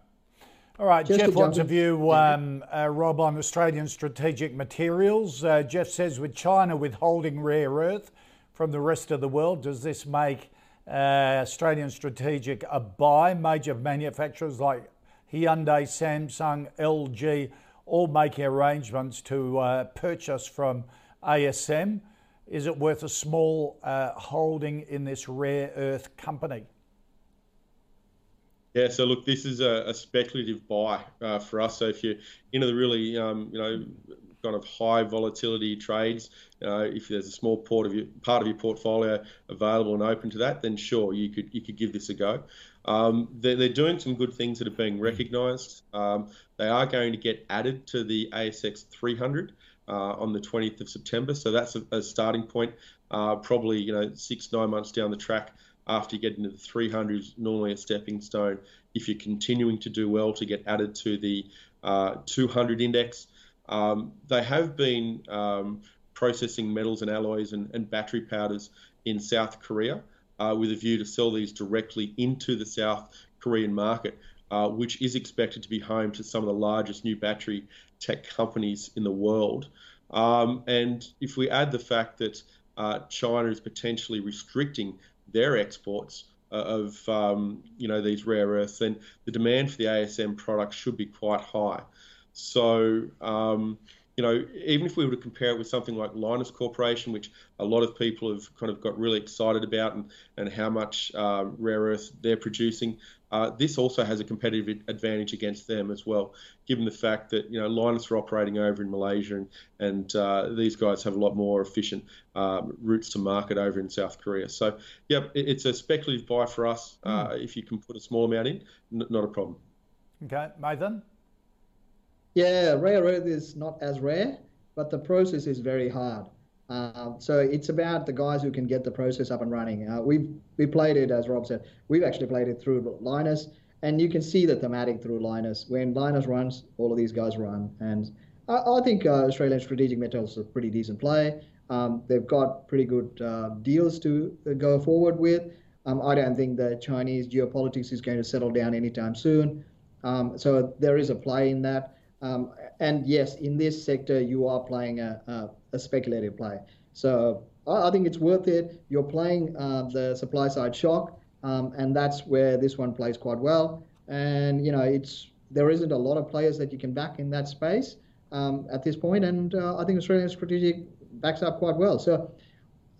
All right, Just Jeff wants a view, um, uh, Rob, on Australian strategic materials. Uh, Jeff says, with China withholding rare earth from the rest of the world, does this make uh, Australian strategic a buy? Major manufacturers like Hyundai, Samsung, LG, all making arrangements to uh, purchase from ASM. is it worth a small uh, holding in this rare earth company? Yeah, so look, this is a, a speculative buy uh, for us. So if you're into the really, um, you know, kind of high volatility trades, uh, if there's a small part of your part of your portfolio available and open to that, then sure, you could you could give this a go. Um, they're, they're, doing some good things that are being recognised. Um, they are going to get added to the ASX 300 uh, on the 20th of September, so that's a, a starting point. Uh, probably you know six nine months down the track after you get into the 300s, normally a stepping stone. If you're continuing to do well, to get added to the uh, 200 index. Um, they have been um, processing metals and alloys and, and, battery powders in South Korea uh, with a view to sell these directly into the South Korean market, uh, which is expected to be home to some of the largest new battery tech companies in the world. Um, and if we add the fact that uh, China is potentially restricting their exports uh, of um, you know these rare earths, then the demand for the ASM products should be quite high. So um, you know, even if we were to compare it with something like Lynas Corporation, which a lot of people have kind of got really excited about and, and how much uh, rare earth they're producing, uh, this also has a competitive advantage against them as well, given the fact that, you know, Lynas are operating over in Malaysia and, and uh, these guys have a lot more efficient um, routes to market over in South Korea. So, yeah, it's a speculative buy for us. Mm. if you can put a small amount in, n- not a problem. Okay, Mathan? Yeah, rare earth is not as rare, but the process is very hard. Uh, so it's about the guys who can get the process up and running. Uh, we've we played it as Rob said. We've actually played it through Lynas, and you can see the thematic through Lynas. When Lynas runs, all of these guys run, and I, I think uh, Australian Strategic Metals is a pretty decent play. Um, they've got pretty good uh, deals to uh, go forward with. Um, I don't think the Chinese geopolitics is going to settle down anytime soon. Um, so there is a play in that. Um, and yes, in this sector, you are playing a, a, a speculative play. So I, I, think it's worth it. You're playing uh, the supply side shock, um, and that's where this one plays quite well. And you know, it's there isn't a lot of players that you can back in that space um, at this point, and uh, I think Australian Strategic backs up quite well. So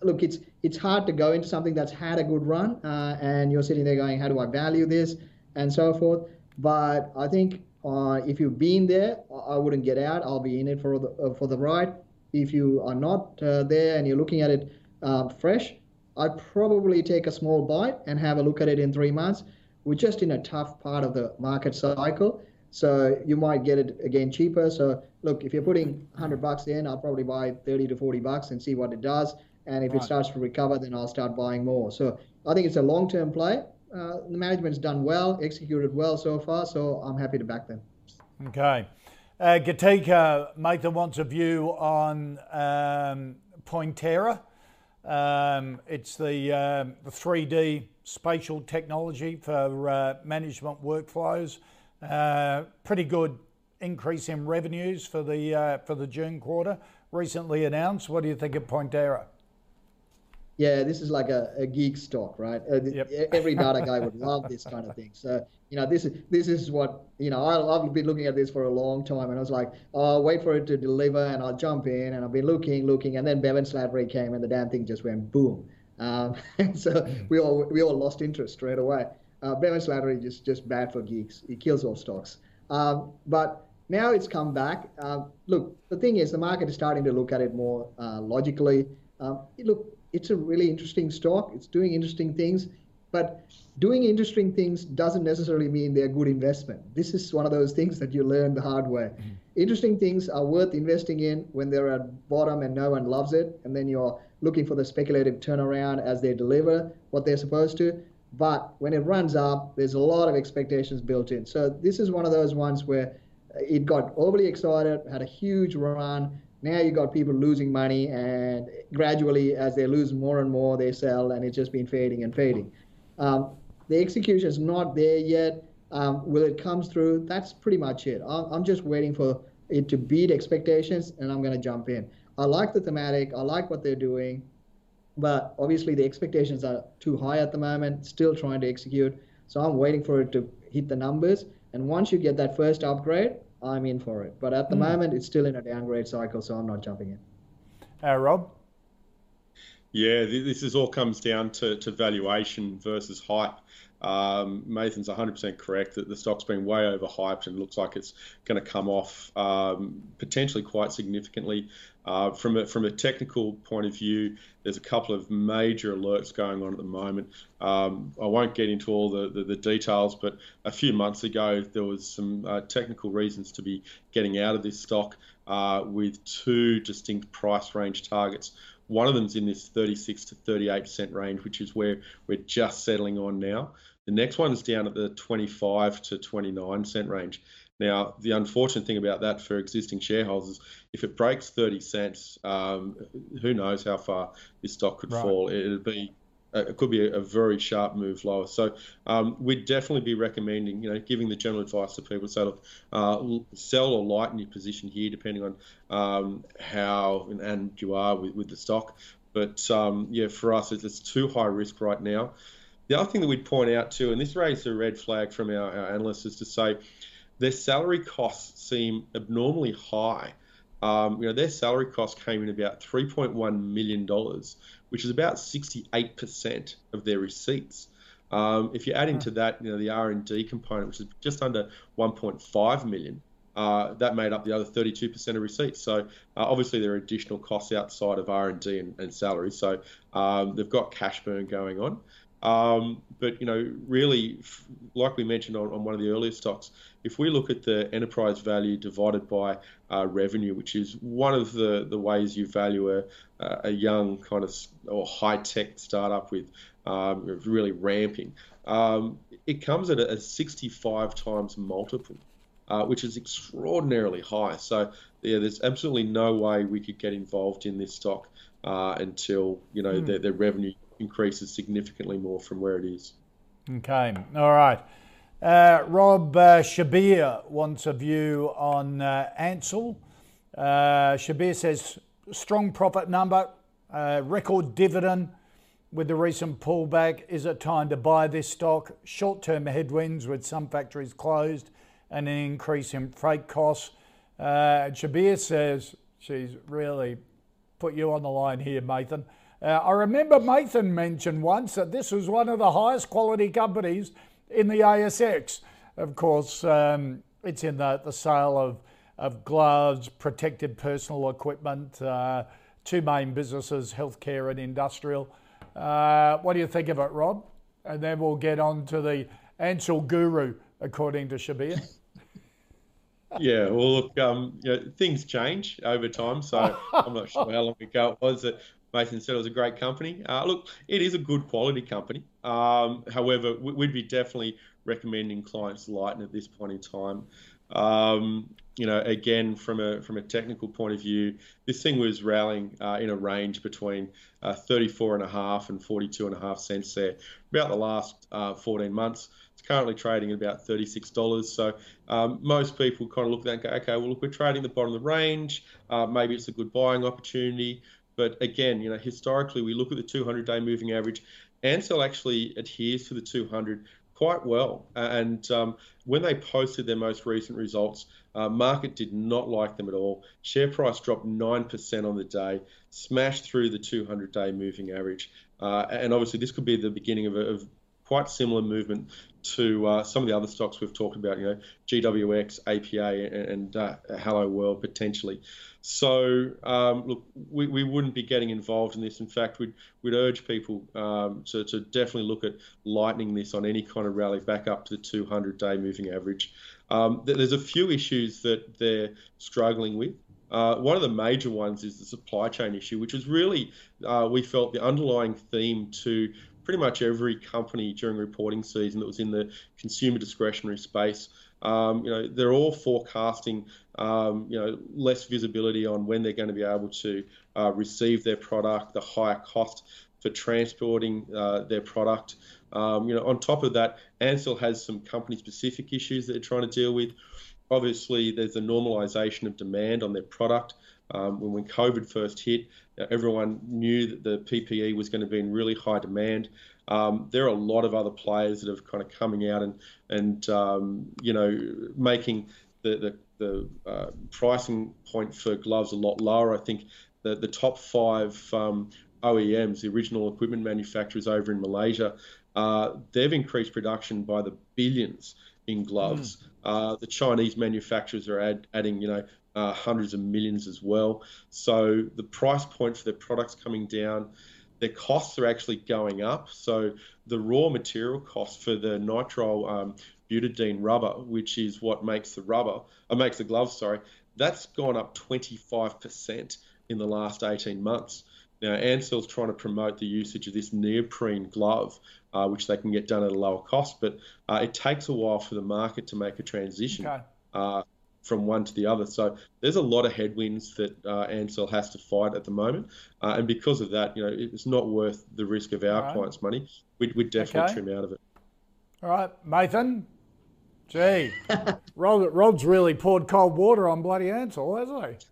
look, it's it's hard to go into something that's had a good run, uh, and you're sitting there going, how do I value this, and so forth. But I think uh, if you've been there, I wouldn't get out. I'll be in it for the uh, for the ride. If you are not uh, there and you're looking at it uh, fresh, I'd probably take a small bite and have a look at it in three months. We're just in a tough part of the market cycle, so you might get it again cheaper. So look, if you're putting 100 bucks in, I'll probably buy 30 to 40 bucks and see what it does. And if right. it starts to recover, then I'll start buying more. So I think it's a long-term play uh, the management's done well, executed well so far, so I'm happy to back them. Okay. Uh, Gatika Mathan wants a view on um, Pointerra. Um, it's the, um, 3D spatial technology for uh, management workflows. Uh, pretty good increase in revenues for the uh, for the June quarter. Recently announced. What do you think of Pointerra? Yeah, this is like a, a geek stock, right? Uh, yep. Every data guy would love this kind of thing. So, you know, this is this is what you know. I, have been looking at this for a long time, and I was like, oh, I'll wait for it to deliver, and I'll jump in, and I've been looking, looking, and then Bevan Slattery came, and the damn thing just went boom. Um, and so mm. we all we all lost interest straight away. Uh, Bevan Slattery just just bad for geeks. He kills all stocks. Um, but now it's come back. Uh, look, the thing is, the market is starting to look at it more uh, logically. Um, look, it's a really interesting stock. It's doing interesting things, but doing interesting things doesn't necessarily mean they're a good investment. This is one of those things that you learn the hard way. Mm-hmm. Interesting things are worth investing in when they're at bottom and no one loves it, and then you're looking for the speculative turnaround as they deliver what they're supposed to. But when it runs up, there's a lot of expectations built in. So this is one of those ones where it got overly excited, had a huge run, now you got people losing money, and gradually, as they lose more and more, they sell, and it's just been fading and fading. Um, the execution is not there yet. Um, will it come through? That's pretty much it. I'm just waiting for it to beat expectations, and I'm going to jump in. I like the thematic. I like what they're doing, but obviously the expectations are too high at the moment. Still trying to execute, so I'm waiting for it to hit the numbers. And once you get that first upgrade, I'm in for it. But at the mm. moment, it's still in a downgrade cycle, so I'm not jumping in. Uh, Rob? Yeah, this is all comes down to, to valuation versus hype. Um, Mathan's 100% correct that the stock's been way overhyped and looks like it's going to come off um, potentially quite significantly. Uh, from a from a technical point of view, there's a couple of major alerts going on at the moment. Um, I won't get into all the, the, the, details, but a few months ago there was some uh, technical reasons to be getting out of this stock uh, with two distinct price range targets. One of them's in this 36 to 38 cent range, which is where we're just settling on now. The next one is down at the 25 to 29 cent range. Now, the unfortunate thing about that for existing shareholders, is if it breaks 30 cents, um, who knows how far this stock could right. fall. It'd be it could be a, very sharp move lower. So um, we'd definitely be recommending, you know, giving the general advice to people. So look, uh, sell or lighten your position here, depending on um, how and, and, you are with, with the stock. But um, yeah, for us, it's, it's, too high risk right now. The other thing that we'd point out too, and this raised a red flag from our, our analysts, is to say their salary costs seem abnormally high. Um, you know, their salary cost came in about $3.1 million, which is about 68% of their receipts. Um, if you add into that, you know, the R&D component, which is just under 1.5 million, uh, that made up the other 32% of receipts. So uh, obviously there are additional costs outside of R&D and, and salary. So um, they've got cash burn going on. Um, but you know, really, like we mentioned on, on, one of the earlier stocks, if we look at the enterprise value divided by uh, revenue, which is one of the, the ways you value a, a young kind of or high tech startup with um, really ramping, um, it comes at a, 65 times multiple. Uh, which is extraordinarily high. So yeah, there's absolutely no way we could get involved in this stock uh, until you know mm. their, their revenue increases significantly more from where it is. Okay, all right. Uh, Rob uh, Shabir wants a view on uh, Ansell. Uh, Shabir says strong profit number, uh, record dividend with the recent pullback. Is it time to buy this stock? Short term headwinds with some factories closed and an increase in freight costs. Uh, Shabir says she's really put you on the line here, Mathan. Uh, I remember Mathan mentioned once that this was one of the highest quality companies in the ASX. Of course, um, it's in the, the sale of, of gloves, protected personal equipment, uh, two main businesses, healthcare and industrial. Uh, what do you think of it, Rob? And then we'll get on to the Ansell guru, according to Shabir. yeah, well, look, um, you know, things change over time, so I'm not sure how long ago it was that Mason said it was a great company. Uh, look, it is a good quality company. Um, however, we'd be definitely recommending clients lighten at this point in time. Um, you know, again, from a from a technical point of view, this thing was rallying uh, in a range between uh, 34 and a half and 42 and a half cents there about the last uh, 14 months. It's currently trading at about $36. So um, most people kind of look at that and go, okay, well, look, we're trading the bottom of the range. Uh, maybe it's a good buying opportunity. But again, you know, historically, we look at the 200-day moving average. Ansell actually adheres to the 200 quite well. And um, when they posted their most recent results, uh, market did not like them at all. Share price dropped 9% on the day, smashed through the 200-day moving average. Uh, and obviously, this could be the beginning of, a, of quite similar movement to uh, some of the other stocks we've talked about, you know, GWX, APA, and, uh, Helloworld potentially. So, um, look, we, we wouldn't be getting involved in this. In fact, we'd, we'd urge people um, to, to definitely look at lightening this on any kind of rally back up to the 200 day moving average. Um, there's a few issues that they're struggling with. Uh, one of the major ones is the supply chain issue, which is really, uh, we felt, the underlying theme to pretty much every company during reporting season that was in the consumer discretionary space. Um, you know, they're all forecasting, um, you know, less visibility on when they're going to be able to uh, receive their product, the higher cost for transporting uh, their product. Um, you know, on top of that, Ansell has some company-specific issues that they're trying to deal with. Obviously, there's a normalisation of demand on their product. Um, when, when COVID first hit, everyone knew that the PPE was going to be in really high demand. Um, there are a lot of other players that have kind of coming out and and um, you know making the the, the uh, pricing point for gloves a lot lower. I think the the top five um, OEMs, the original equipment manufacturers over in Malaysia, uh, they've increased production by the billions in gloves. Mm. Uh, the Chinese manufacturers are add, adding, you know, uh, hundreds of millions as well. So the price point for their products coming down, their costs are actually going up. So the raw material cost for the nitrile um, butadiene rubber, which is what makes the rubber, uh, makes the gloves, sorry, that's gone up 25% in the last 18 months. Now, Ansell's trying to promote the usage of this neoprene glove, uh, which they can get done at a lower cost, but uh, it takes a while for the market to make a transition okay. uh, from one to the other. So there's a lot of headwinds that uh, Ansell has to fight at the moment, uh, and because of that, you know, it's not worth the risk of our right. clients' money. We'd, we'd definitely okay. trim out of it. All right, Mathan. Gee, Rob, Rob's really poured cold water on bloody Ansell, hasn't he?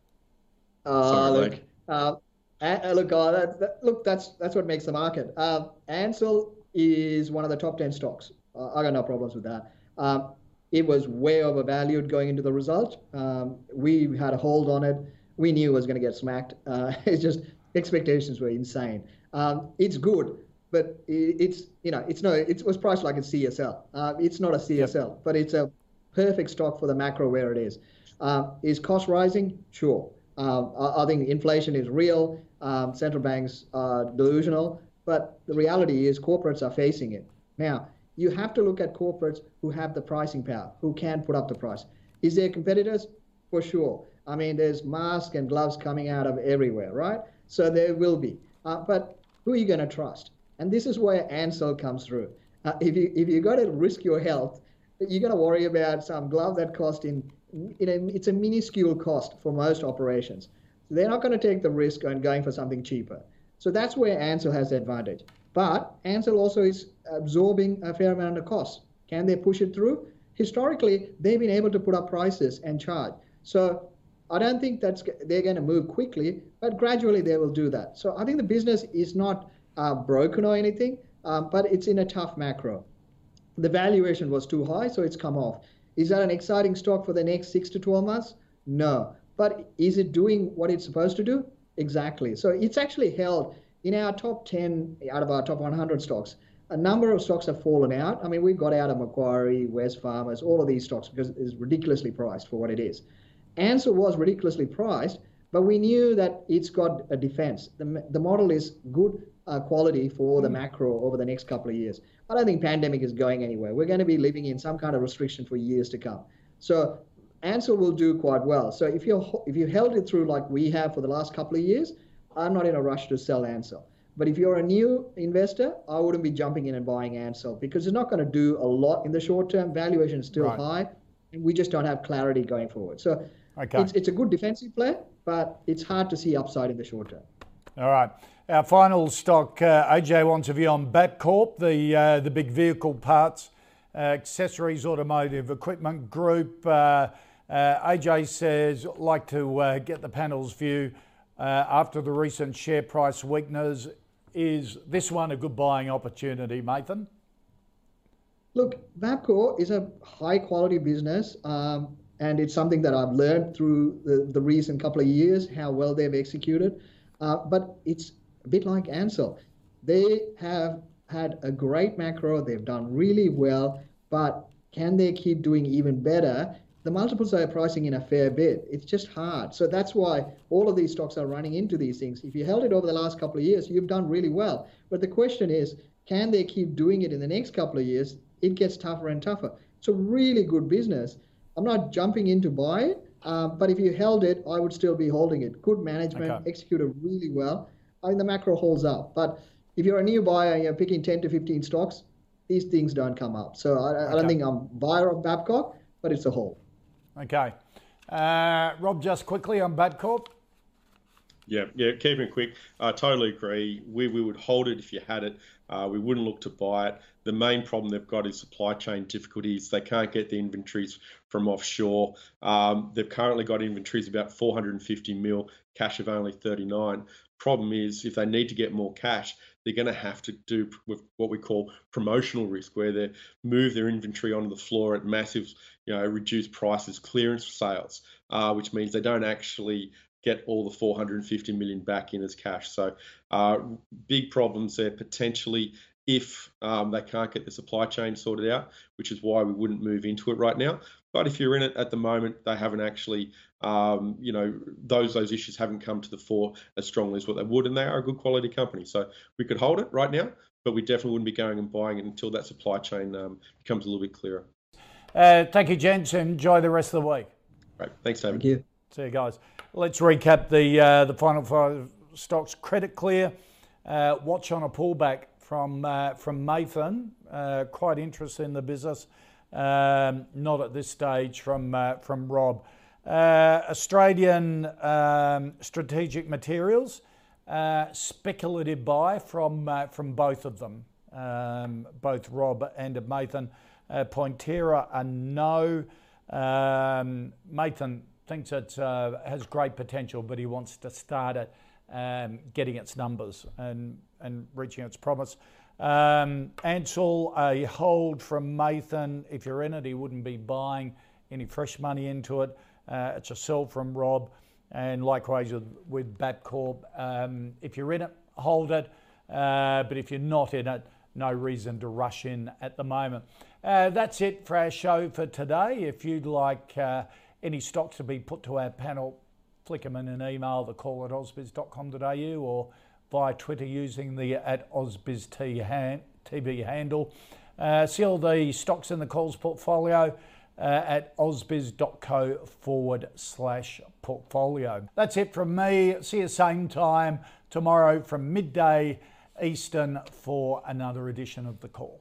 Uh, look, uh, uh, look, uh, that, that, look, that's that's what makes the market. Uh, Ansell is one of the top ten stocks. Uh, I got no problems with that. Um, it was way overvalued going into the result. Um, we had a hold on it. We knew it was going to get smacked. Uh, it's just expectations were insane. Um, it's good, but it, it's you know it's no it was priced like a CSL. Uh, it's not a CSL, yep. but it's a perfect stock for the macro where it is. is cost rising? Sure. Um, I, think inflation is real. Um, central banks are delusional, but the reality is corporates are facing it. Now, you have to look at corporates who have the pricing power, who can put up the price. Is there competitors? For sure. I mean, there's masks and gloves coming out of everywhere, right? So there will be. Uh, but who are you going to trust? And this is where Ansell comes through. Uh, if you if you got to risk your health, you're going to worry about some glove that cost in you know, it's a minuscule cost for most operations. So they're not going to take the risk on going for something cheaper. So that's where Ansell has the advantage. But Ansell also is absorbing a fair amount of costs. Can they push it through? Historically, they've been able to put up prices and charge. So I don't think that's they're going to move quickly, but gradually they will do that. So I think the business is not uh, broken or anything, um, but it's in a tough macro. The valuation was too high, so it's come off. Is that an exciting stock for the next six to 12 months? No. But is it doing what it's supposed to do? Exactly. So it's actually held in our top 10 out of our top 100 stocks. A number of stocks have fallen out. I mean, we've got out of Macquarie, Wesfarmers, all of these stocks because it's ridiculously priced for what it is. Ansell was ridiculously priced, but we knew that it's got a defense. The, the model is good uh, quality for the hmm. macro over the next couple of years. I don't think pandemic is going anywhere. We're going to be living in some kind of restriction for years to come. So Ansell will do quite well. So if you if you held it through like we have for the last couple of years, I'm not in a rush to sell Ansell. But if you're a new investor, I wouldn't be jumping in and buying Ansell because it's not going to do a lot in the short term. Valuation is still right. high, and we just don't have clarity going forward. So okay. it's, it's a good defensive play, but it's hard to see upside in the short term. All right. Our final stock, uh, AJ wants a view on Bapcor, the, uh, the big vehicle parts, uh, accessories, automotive equipment group. Uh, uh, AJ says, like to uh, get the panel's view after the recent share price weakness. Is this one a good buying opportunity, Mathan? Look, Bapcor is a high quality business. Um, and it's something that I've learned through the, the recent couple of years how well they've executed. Uh, but it's a bit like Ansell. They have had a great macro, they've done really well, but can they keep doing even better? The multiples they are pricing in a fair bit. It's just hard. So that's why all of these stocks are running into these things. If you held it over the last couple of years, you've done really well. But the question is, can they keep doing it in the next couple of years? It gets tougher and tougher. It's a really good business. I'm not jumping in to buy it, uh, but if you held it, I would still be holding it. Good management, okay. executed really well. I think the macro holds up. But if you're a new buyer and you're picking 10 to 15 stocks, these things don't come up. So I. I don't think I'm a buyer of Babcock, but it's a hold. Okay. Uh, Rob, just quickly on Bapcor. Yeah, yeah, keeping it quick. I totally agree. We, we would hold it if you had it. Uh, we wouldn't look to buy it. The main problem they've got is supply chain difficulties. They can't get the inventories from offshore. Um, they've currently got inventories about 450 mil, cash of only 39. Problem is, if they need to get more cash, they're going to have to do with what we call promotional risk, where they move their inventory onto the floor at massive, you know, reduced prices, clearance sales, uh, which means they don't actually get all the 450 million back in as cash. So uh, big problems there potentially if um, they can't get the supply chain sorted out, which is why we wouldn't move into it right now. But if you're in it at the moment, they haven't actually, um, you know, those those issues haven't come to the fore as strongly as what they would, and they are a good quality company. So we could hold it right now, but we definitely wouldn't be going and buying it until that supply chain um, becomes a little bit clearer. Uh, thank you, gents. Enjoy the rest of the week. Right. Thanks, David. Thank you. See you guys. Let's recap the uh, the final five stocks. Credit Clear. Uh, watch on a pullback from uh, from Mathan. Uh, quite interested in the business. Um, not at this stage from uh, from Rob. Uh, Australian um, Strategic Materials. speculative buy from from both of them, um, both Rob and Mathan. Pointerra a no. Um, Mathan thinks it uh, has great potential, but he wants to start it um, getting its numbers and, and reaching its promise. Um, Ansell, a hold from Mathan. If you're in it, he wouldn't be buying any fresh money into it. Uh, it's a sell from Rob. And likewise with, with. Um, if you're in it, hold it. Uh, but if you're not in it, no reason to rush in at the moment. Uh, that's it for our show for today. If you'd like uh, any stocks to be put to our panel, flick them in an email, the call at ausbiz.com.au or via Twitter using the at ausbiztv handle. Uh, see all the stocks in the calls portfolio uh, at ausbiz.co forward slash portfolio. That's it from me. See you same time tomorrow from midday Eastern for another edition of the call.